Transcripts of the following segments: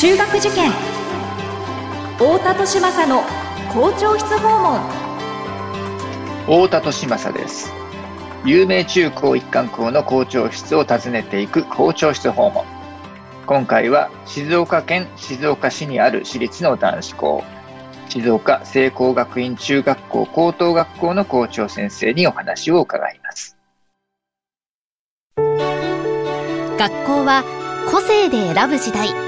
中学受験。太田利政の校長室訪問。太田利政です。有名中高一貫校の校長室を訪ねていく校長室訪問。今回は静岡県静岡市にある私立の男子校。静岡聖光学院中学校高等学校の校長先生にお話を伺います。学校は個性で選ぶ時代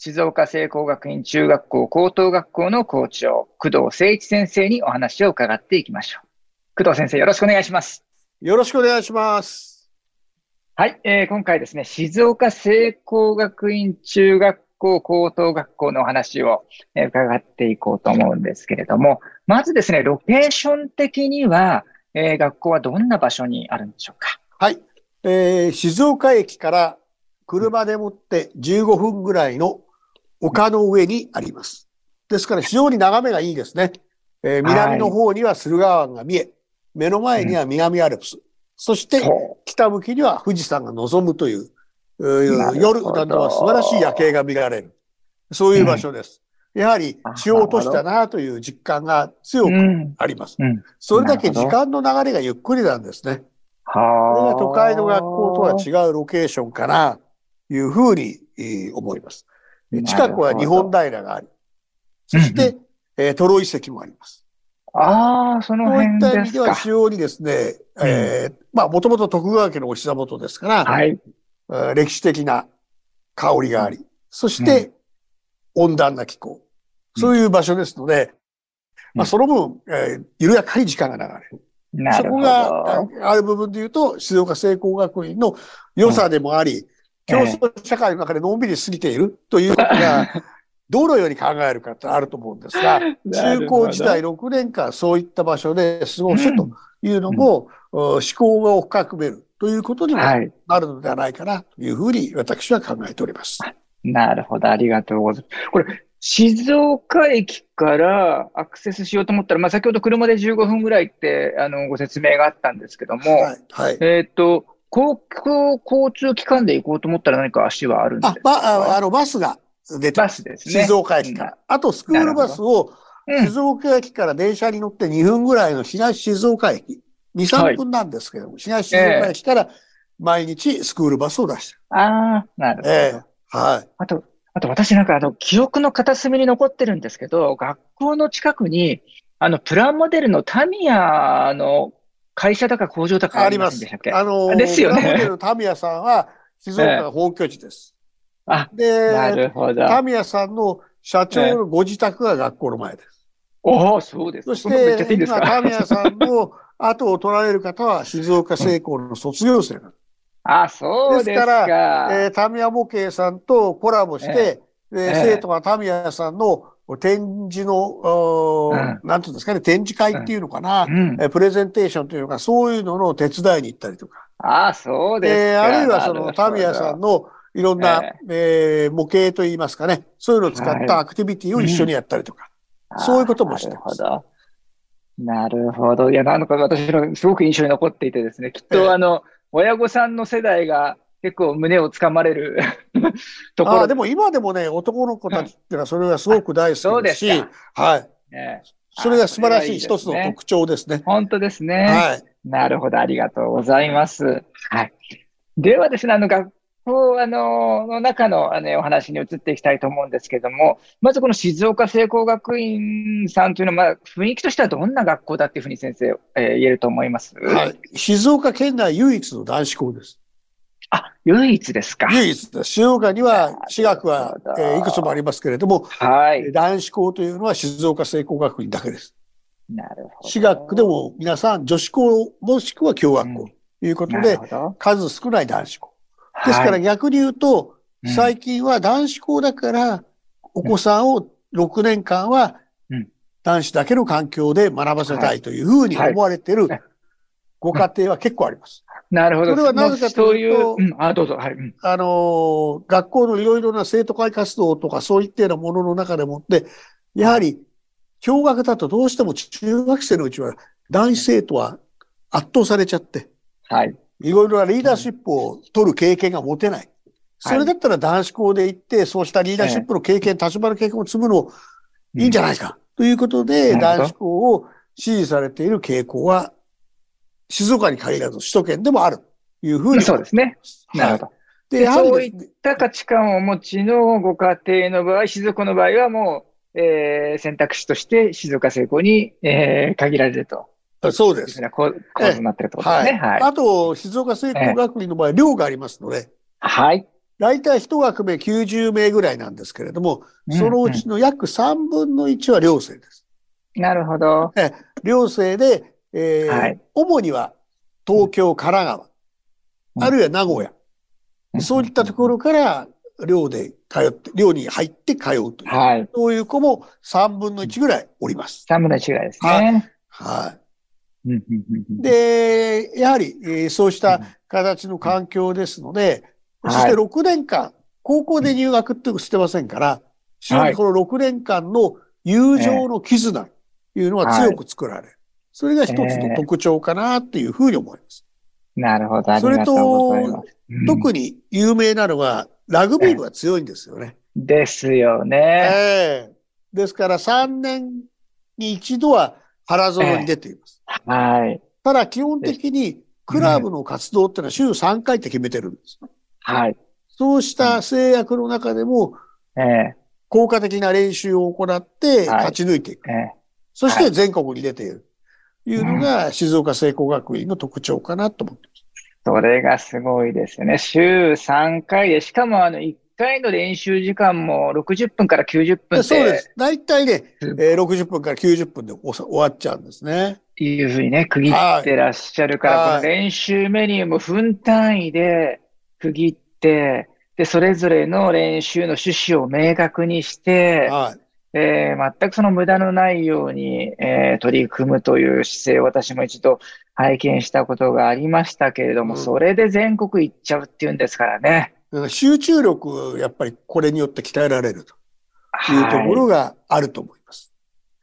静岡聖光学院中学校高等学校の校長、工藤誠一先生にお話を伺っていきましょう。工藤先生、よろしくお願いします。よろしくお願いします。はい、えー、今回ですね、静岡聖光学院中学校高等学校のお話を、えー、伺っていこうと思うんですけれども、まずですね、ロケーション的には、えー、学校はどんな場所にあるんでしょうか？はい、えー、静岡駅から車でもって15分ぐらいの丘の上にあります。ですから非常に眺めがいいですね。えー、南の方には駿河湾が見え、目の前には南アルプス、うん、そして北向きには富士山が望むという、う夜などは素晴らしい夜景が見られる。そういう場所です。うん、やはり地を落としたなという実感が強くあります。うん、それだけ時間の流れがゆっくりなんですね。これが都会の学校とは違うロケーションかな、というふうに思います。近くは日本平があり、そして、えー、トロ遺跡もあります。ああ、その辺ですか。そういった意味では非常にですね、えー、まあ、もともと徳川家のお膝元ですから、はい、歴史的な香りがあり、そして、温暖な気候。そういう場所ですので、まあ、その分、えー、緩やかに時間が流れる。そこがある部分で言うと、静岡聖光学院の良さでもあり、競争社会の中でのんびり過ぎているということが、どのように考えるかってあると思うんですが、中高時代6年間そういった場所で過ごすというのも、うん、思考を深くめるということにもなるのではないかなというふうに私は考えております。なるほど、ありがとうございます。これ、静岡駅からアクセスしようと思ったら、まあ、先ほど車で15分ぐらいって、あの、ご説明があったんですけども、はい、はい、えっ、ー、と、公共交通機関で行こうと思ったら何か足はあるんですか？あ、あの、バスが出てバスですね。静岡駅から。あと、スクールバスを、静岡駅から電車に乗って2分ぐらいの東静岡駅。2、3分なんですけども、はい、東静岡駅から毎日スクールバスを出してる。ああ、なるほど。えー、はい。あと、あと私なんかあの、記憶の片隅に残ってるんですけど、学校の近くに、あの、プラモデルのタミヤの会社だか工場だかありますあのですよね。モデルのタミヤさんは、静岡が本拠地です。えあ、で、なるほど。タミヤさんの社長のご自宅が学校の前です。おお、そうです。そして、今、タミヤさんの後を取られる方は、静岡製鋼の卒業生なんです。あ、そうですか。ですから、えー、タミヤ模型さんとコラボして、えー、生徒がタミヤさんの展示の、うん、なんていうんですかね、展示会っていうのかな、うん、プレゼンテーションというか、そういうのの手伝いに行ったりとか。ああ、そうですか。あるいはその、タミヤさんのいろんな、えー、えー、模型といいますかね、そういうのを使ったアクティビティを一緒にやったりとか、はい、そういうこともしてます。なるほど。なるほど。いや、なんか私のすごく印象に残っていてですね、きっとあの、親御さんの世代が結構胸をつかまれる ところ。あでも今でもね、男の子たちっていうのはそれがすごく大好きですし、はい。ね、それが素晴らしい一つの特徴ですね。本当ですね。はい。なるほど、ありがとうございます。はい。ではですね、あの、学校、あの、の中の、あの、お話に移っていきたいと思うんですけども、まずこの静岡聖光学院さんというのは、まあ、雰囲気としてはどんな学校だっていうふうに先生、えー、言えると思います？はい。静岡県内唯一の男子校です。あ、唯一ですか。唯一です。静岡には、私学は、えー、いくつもありますけれども、はい。男子校というのは静岡聖光学院だけです。なるほど。私学でも皆さん女子校もしくは共学校ということで、うん、数少ない男子校。ですから逆に言うと、はい、最近は男子校だから、お子さんを6年間は男子だけの環境で学ばせたいというふうに思われているはいご家庭は結構あります。なるほど。それはなぜかというとそういう、うん、あ、どうぞ。はい。うんあのー学校のいろいろな生徒会活動とかそういったようなものの中でもって、やはり、共学だとどうしても中学生のうちは男子生徒は圧倒されちゃって、はい。いろいろなリーダーシップを取る経験が持てない。それだったら男子校で行って、そうしたリーダーシップの経験、立場の経験を積むのいいんじゃないか。ということで、男子校を支持されている傾向は、静岡に限らず首都圏でもあるというふうに。そうですね。なるほど。で、やはそういった価値観をお持ちのご家庭の場合、静岡の場合はもう、えー選択肢として静岡成功に、えー限られると。そうです。こう構図になってるってことですね。はい。あと、静岡聖光学院の場合、寮がありますので、はい。大体一学名90名ぐらいなんですけれども、うんそのうちの約3分の1は寮生です。なるほど。寮生で、えーはい。主には東京、神奈川、うん。あるいは名古屋、そういったところから寮で通って、寮に入って通うという、はい。そういう子も3分の1ぐらいおります。3分の1ぐらいですね。はうんうんうんうん。い。で、やはり、えーそうした形の環境ですので、うん。そして6年間、高校で入学ってしてませんから、非常にこの6年間の友情の絆というのは強く作られる。それが一つの特徴かなっていうふうに思います。なるほど。それがとうん特に有名なのは、ラグビー部が強いんですよね。ですよね。ええですから3年に一度は原園に出ています。はい。ただ基本的にクラブの活動ってのは週3回って決めてるんです。はい。そうした制約の中でもええ効果的な練習を行ってはい勝ち抜いていく。ええそして全国に出ている。というのが静岡聖光学院の特徴かなと思ってそれがすごいですね。週3回で、しかもあの1回の練習時間も60分から90分そうでっす。大体ね、すえー60分から90分で終わっちゃうんですね。ていうふうにね、区切ってらっしゃるから、はいこの練習メニューも分単位で区切って、で、それぞれの練習の趣旨を明確にして、はい。えー全くその無駄のないように、えー取り組むという姿勢を私も一度拝見したことがありましたけれども、うんそれで全国行っちゃうっていうんですからね。集中力、やっぱりこれによって鍛えられるというところがあると思います。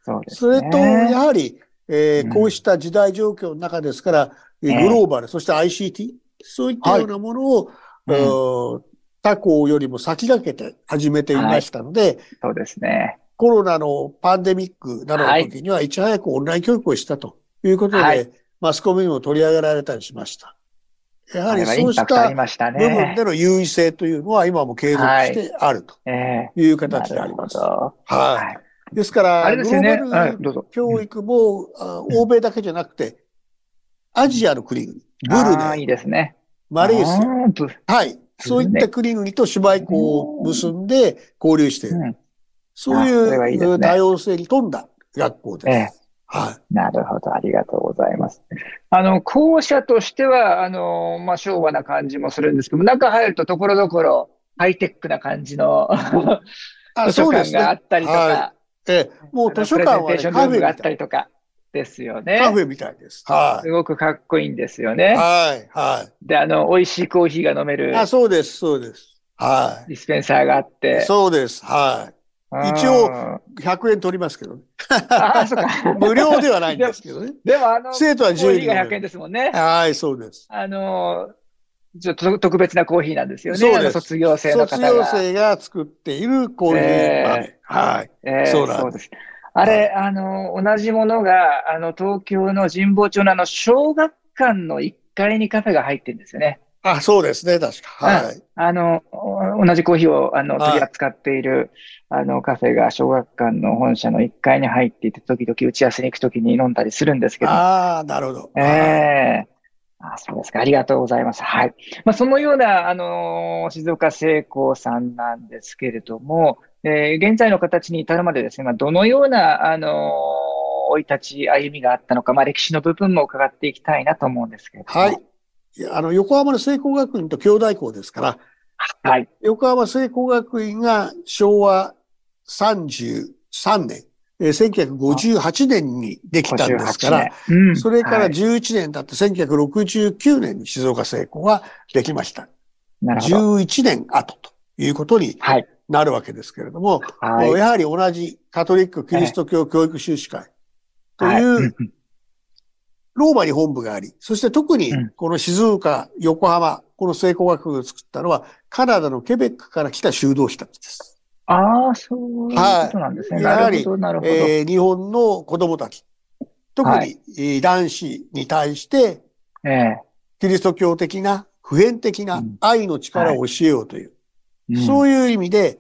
そうですそれと、ね。やはり、えーうんこうした時代状況の中ですから、えーええグローバル、そして ICT、そういったようなものを、うんうん他校よりも先駆けて始めていましたので、そうですね。コロナのパンデミックなどの時にはいち早くオンライン教育をしたということで、はいマスコミにも取り上げられたりしました。やはりそうした部分ねで。の優位性というのは今も継続してあるとええいうな形であります。ど。はい。ですから、あれですよね。グローバル。教育も、あ欧米だけじゃなくて、アジアの国々、ブルああ、いいですね。マレーシア、はい。そういった国々と姉妹校を結んで交流している。うんそういう多様性に富んだ学校です。ええはなるほど。ありがとうございます。あの、校舎としては、あの、まあ、昭和な感じもするんですけど、中入るとところどころハイテックな感じの 図書。館があったりとはか、い。ええ、もう図書館は、ね、カームがあった。りとかですよカフね。ェみたいです。はすごくかっこいいんですよい。ね。はい。はで、あの、美味しいコーヒーが飲めるい。あ、そうです。そうです。はディスペンサーがあっい。て。そうです。はい。一応100円取りますけどね。ああ、そっか。無料ではないんですけどね。でも、あの、コ生徒はー10人ヒーが100円ですもんね。はい、そうです。あの、ちょっと特別なコーヒーなんですよね。そうです卒業生の卒方が。業生が作っているコーヒー豆。はい。えーそうなんです。あれ、あの、同じものが、あの、東京の神保町のあの、小学館の1階にカフェが入ってるんですよね。あ、そうですね、確か。はい。あの、お同じコーヒーを、あの、はい取り扱っている、あの、カフェが小学館の本社の1階に入っていて、時々打ち合わせに行くときに飲んだりするんですけど、ああ、なるほど。ええあ、そうですか。ありがとうございます。はい。まあ、そのような、あのー静岡聖光さんなんですけれども、えー現在の形に至るまでですね、まあ、どのような、あのー生い立ち、歩みがあったのか、まあ、歴史の部分も伺っていきたいなと思うんですけれども。はい。あの、横浜の聖光学院と兄弟校ですから、はい。横浜聖光学院が昭和33年えー1958年にできたんですから、58年うんそれからはい11年経って1969年に静岡聖子ができました。なるほど。11年後ということにはい。なるわけですけれども、はい。やはり同じカトリック・キリスト教教育修士会とはいいうローマに本部があり、そして特にうんこの静岡、横浜、この聖光学部を作ったのはカナダのケベックから来た修道士たちです。ああ、そういうことなんですね。はいやはり。えー日本の子供たち、特に、はいえー男子に対してええキリスト教的な普遍的なうん愛の力を教えようという、うんそういう意味で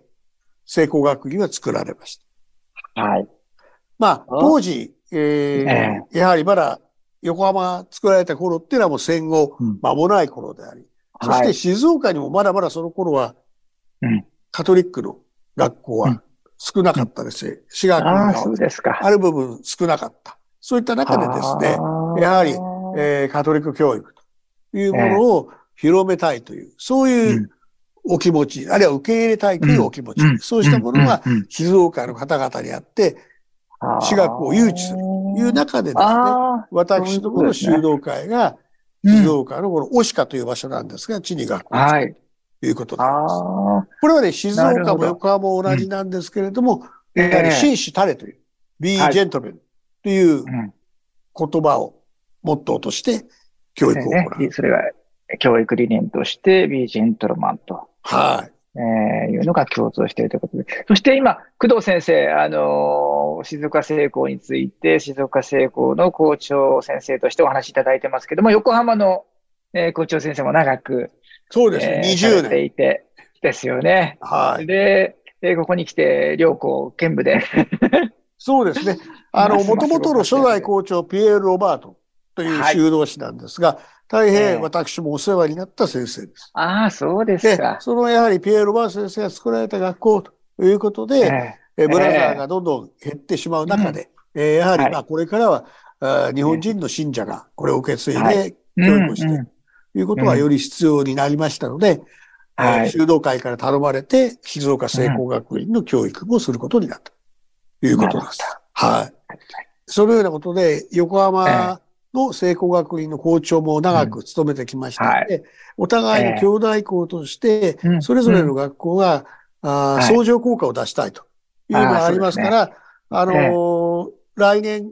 聖光学院は作られました。はい。まあ、当時、えーえやはりまだ横浜が作られた頃っていうのはもう戦後うん。間もない頃であり、そしてはい。静岡にもまだまだその頃はうん、カトリックの学校はうん。少なかったですし、私学ああ、る部分少なかった。そういった中でですね、やはりえーカトリック教育というものを広めたいという、そういううん。お気持ち、あるいは受け入れたいというお気持ち、うん。そうしたものがうん。うん。静岡の方々にあって、私学を誘致する。という中でですね、あ私どもの修道会が、うん静岡のこの押鹿という場所なんですが、地に学校はい。ということであります。あこれはね、静岡も横浜も同じなんですけれども、ええやはり紳士たれという、be はい gentleman というあ、うん。言葉をモットーとして教育を行う。ね、それが教育理念として、ビージェントルマンと、はい。えーいうのが共通しているということで。そして今、工藤先生、あのー静岡聖光について、静岡聖光の校長先生としてお話しいただいてますけども、横浜の、えー校長先生も長く、そうですね、えー20されて年。いて、ですよね。はい。で、えーここに来て、両校兼部で、そうですね。あの、もともとの初代校長、ピエール・ロバートというはい。修道士なんですが、大ええ。変私もお世話になった先生です。ああ、そうですでか、。そのやはりピエール・ロバート先生が作られた学校ということで、ええ。ブラザーがどんどん減ってしまう中で、えーやははい。りまあこれからは、あー日本人の信者がこれを受け継いはでー教育をしてうんうんということがより必要になりましたので、はい。えー修道会から頼まれて、静岡聖光学院の教育もすることになったということです。はい。そのようなことで、横浜の聖光学院の校長も長く務めてきましたので、お互いの兄弟校としてう、ん。それぞれの学校が、あーはい。相乗効果を出したいというのがありますから、あのー来年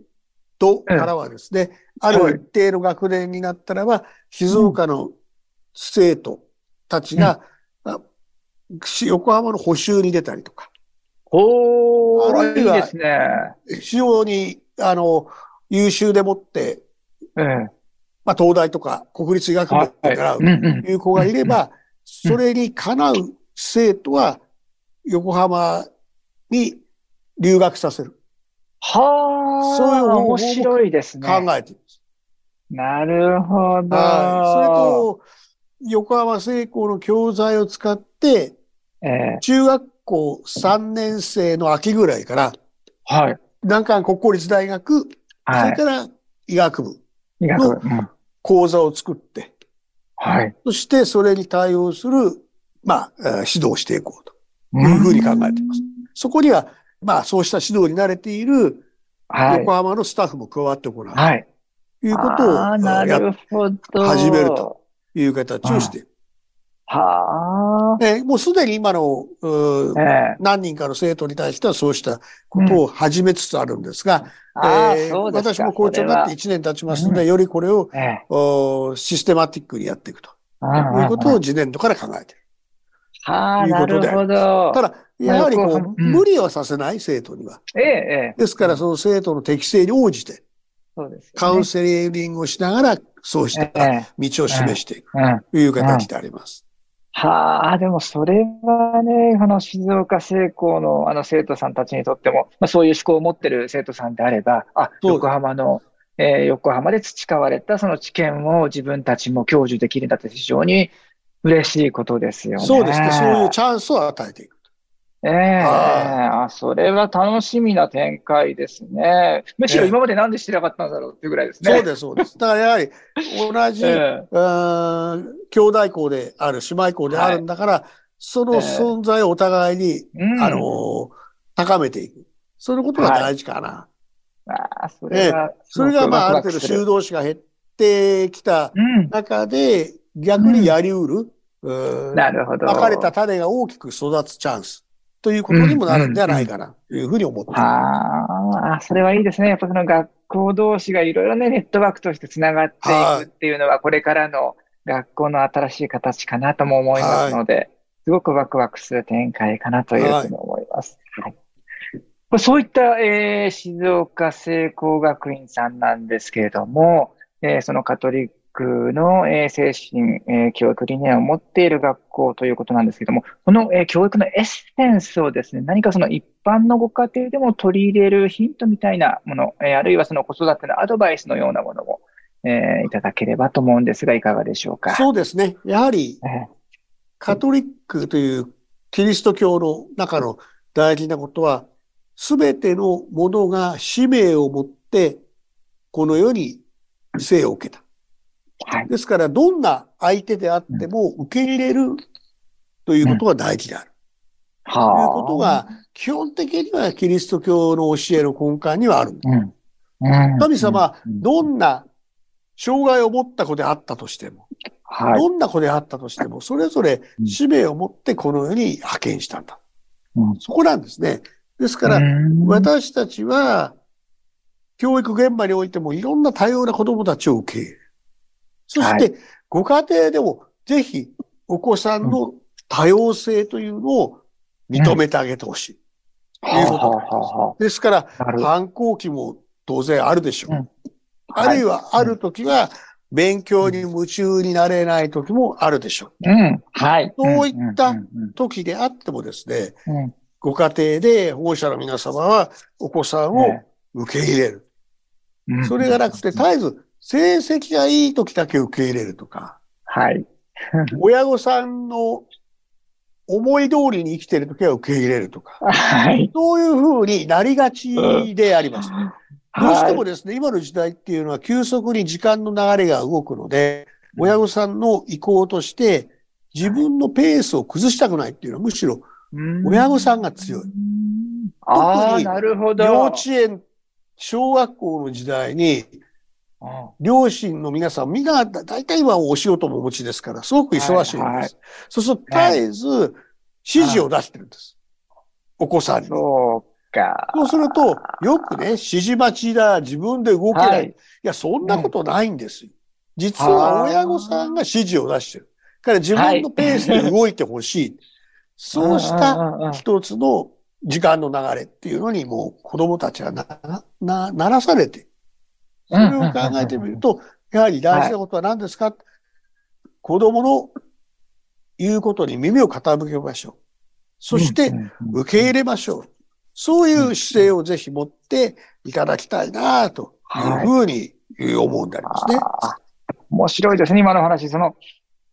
度からはですね、ある一定の学年になったらば、静岡の生徒たちが、あ横浜の補習に出たりとか、おー、いあるいはいですね。非常に、あの、優秀でもって、うん。まあ、東大とか国立医学部はいからいう子がいれば、それにかなう生徒は横浜に留学させる。はあ、そういう方面白いですね。考えています。なるほど。はい。それと、横浜聖光の教材を使って、ええ中学校3年生の秋ぐらいから、はい。南関国公立大学、そはい。れから医学部、医学部。うん講座を作って、はい。そしてそれに対応する、まあ、えー指導していこうというふうに考えています。そこには、まあ、そうした指導に慣れているはい。横浜のスタッフも加わって行うはい。ということを、なやるほど。始めると。いう形をしている。はあ。えーもうすでに今の、うーええ何人かの生徒に対してはそうしたことを始めつつあるんですが、ああ、えー。私も校長になって1年経ちますので、よりこれを。ええおシステマティックにやっていくということを次年度から考えている。はあ、いうことでなるほど。ただ、やはりこう、うん無理はさせない生徒には。ええ、ええ。ですから、その生徒の適性に応じて、そうですよね。カウンセリングをしながら、そうしたええ。道を示していくうん。という形であります。はあ、でもそれはね、あの、静岡聖光のあの生徒さんたちにとっても、まあそういう思考を持ってる生徒さんであれば、あ、横浜の、えー横浜で培われたその知見を自分たちも享受できるんだって非常に嬉しいことですよね。そうですね。そういうチャンスを与えていく。ええあ、それは楽しみな展開ですね。むしろええ今までなんでしてなかったんだろうっていうぐらいですね。そうです、そうです。だからやはり、同じ、えーん兄弟校である、姉妹校であるんだから、その存在をお互いに、うんあのー高めていく。そのことが大事かな。ああ、それは、それがまあ、ある程度修道士が減ってきたうん。中で、逆にやりうる、うんなるほど。まかれた種が大きく育つチャンスということにもなるんではないかな、というふうに思っています。ああ、それはいいですね。やっぱその学校同士がいろいろね、ネットワークとしてつながっていくっていうのは、これからの学校の新しい形かなとも思いますので、すごくワクワクする展開かなというふうに思います。はいそういった、えー静岡聖光学院さんなんですけれども、えーそのカトリックの、えー精神、えー教育理念を持っている学校ということなんですけども、この、えー教育のエッセンスをですね、何かその一般のご家庭でも取り入れるヒントみたいなもの、えーあるいはその子育てのアドバイスのようなものも、えーいただければと思うんですが、いかがでしょうか？そうですね。やはり、えカトリックというキリスト教の中の大事なことは、すべてのものが使命を持って、この世に生を受けた。ーはい。ですから、どんな相手であっても受け入れるということが大事である。というはあ。ことが、基本的にはキリスト教の教えの根幹にはあるんだ。うん、うん。神様はうんどんな障害を持った子であったとしても、はい。どんな子であったとしても、それぞれ使命を持ってこの世に派遣したんだ。うんそこなんですね。ですから、うん私たちは、教育現場においてもいろんな多様な子供たちを受け入れる。そしはて、ご家庭でもぜひお子さんの多様性というのを認めてあげてほしい。はあいうことはあはあですから。反抗期も当然あるでしょう。うんあるいは、ある時は、勉強に夢中になれない時もあるでしょう。うん。はい。そういった時であってもですね、ご家庭で保護者の皆様はお子さんをね受け入れる。うんそれがなくて、絶えず成績がいい時だけ受け入れるとか、はい。親御さんの思い通りに生きている時は受け入れるとか、はい。そういうふうになりがちであります。どうしてもですね、今の時代っていうのは急速に時間の流れが動くので、親御さんの意向として自分のペースを崩したくないっていうのはむしろうん親御さんが強い。ああ、なるほど。幼稚園、小学校の時代にうん両親の皆さん、みんなだ大体はお仕事もお持ちですから、すごく忙しいんです。はいはいそうすると絶えず指示を出してるんです。お子さんに。そうか。そうすると、よくね、指示待ちだ、自分で動けない。はいい、や、そんなことないんですよ。実は親御さんが指示を出してる。だから自分のペースで動いてほしい。そうしたうんうんうん一つの時間の流れっていうのにもう子供たちはな、な、ならされて、それを考えてみると、やはり大事なことは何ですか、子供の言うことに耳を傾けましょう。そして受け入れましょう。そういう姿勢をぜひ持っていただきたいなというふうに思うんでありますね。あー面白いですね、今の話。その、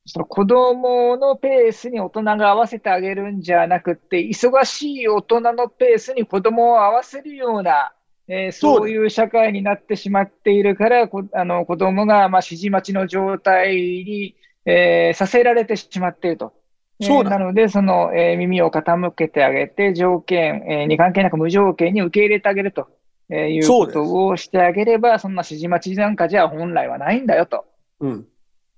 その子供のペースに大人が合わせてあげるんじゃなくて、忙しい大人のペースに子供を合わせるような、えーそういう社会になってしまっているから、こあの子供がまあ指示待ちの状態に、えーさせられてしまっていると。えーそうだなので、その、えー耳を傾けてあげて、条件、えーに関係なく無条件に受け入れてあげると、えーいうことをしてあげれば、そんな指示待ちなんかじゃ本来はないんだよと。うん。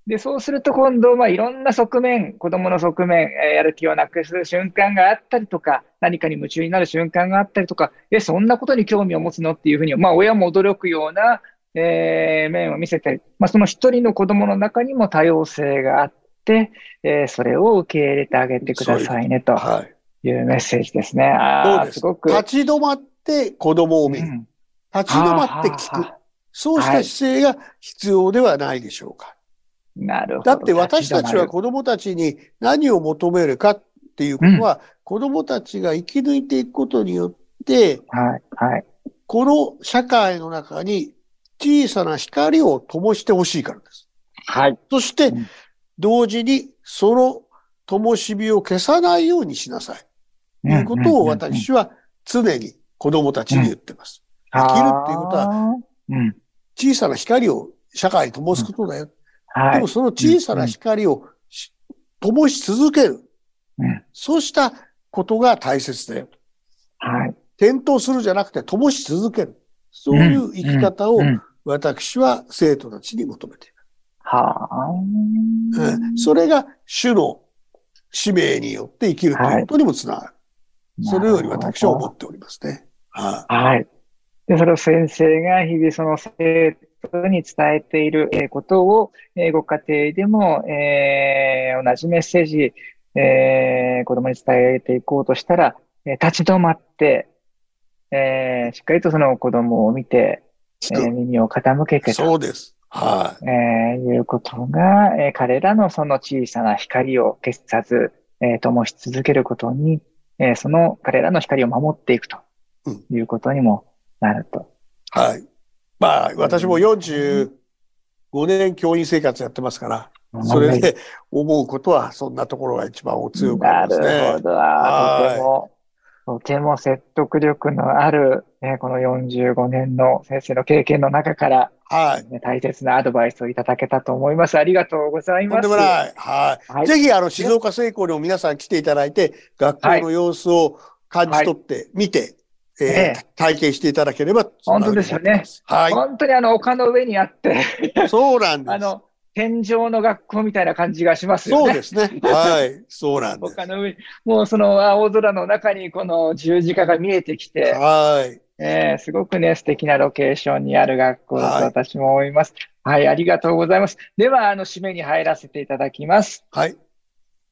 で、そうすると今度、まあ、いろんな側面、子供の側面、えーやる気をなくす瞬間があったりとか、何かに夢中になる瞬間があったりとか、え、そんなことに興味を持つのっていうふうに、まあ、親も驚くような、えー面を見せて、まあ、その一人の子供の中にも多様性があって、えーそれを受け入れてあげてくださいね、とはい。いうメッセージですね。ああ、そうですすごく。立ち止まって子供を見る。うん立ち止まって聞くはあはあは。そうした姿勢が必要ではないでしょうか。なるほど。だって私たちは立子供たちに何を求めるかっていうことは、子供たちが生き抜いていくことによって、はい、はい。この社会の中に小さな光を灯してほしいからです。はい。そしてうん、同時にその灯火を消さないようにしなさい。ということを私は常に子供たちに言ってます。生きるっていうことは。小さな光を社会に灯すことだよ。はいでも。その小さな光をし灯し続ける。うんそうしたことが大切だよ。はい。転倒するじゃなくて灯し続ける。そういう生き方を私は生徒たちに求めている。はあ。うんそれが主の使命によって生きるということにもつながる。そのように私は思っておりますね。はいはい。で、それを先生が日々その生徒に伝えているえーことを、えーご家庭でも、えー同じメッセージ、えー子供に伝えていこうとしたら、えー立ち止まって、えーしっかりとその子供を見て、えー耳を傾けてとそうです。はえーいうことが、えー彼らのその小さな光を消さず、えー灯し続けることに、えーその彼らの光を守っていくということにもなると。い。はい。まあ、私も45年教員生活やってますから、それで思うことはそんなところが一番強くあなるりますねほ。ど。あーとても、とても説得力のある、ね、この45年の先生の経験の中から、はい。ね大切なアドバイスをいただけたと思います。ありがとうございとんます。でもない。はい。はいぜひ、あの、静岡成功にも皆さん来ていただいて、学校の様子を感じ取って、見て、えーええ体験していただければ、本当ですよねそんなふうに思ってます。本当にあの丘の上にあって、はい。そうなんです。あの、天井の学校みたいな感じがしますよね。そうですね。はい。そうなんです。丘の上に、もうその青空の中にこの十字架が見えてきて、はい。えーすごくね、素敵なロケーションにある学校だとはい私も思います。はい、ありがとうございます。では、あの、締めに入らせていただきます。はい。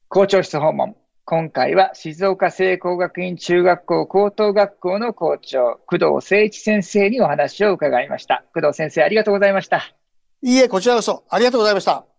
校長室訪問。今回は静岡聖光学院中学校高等学校の校長、工藤誠一先生にお話を伺いました。工藤先生、ありがとうございました。いいえ、こちらこそ、ありがとうございました。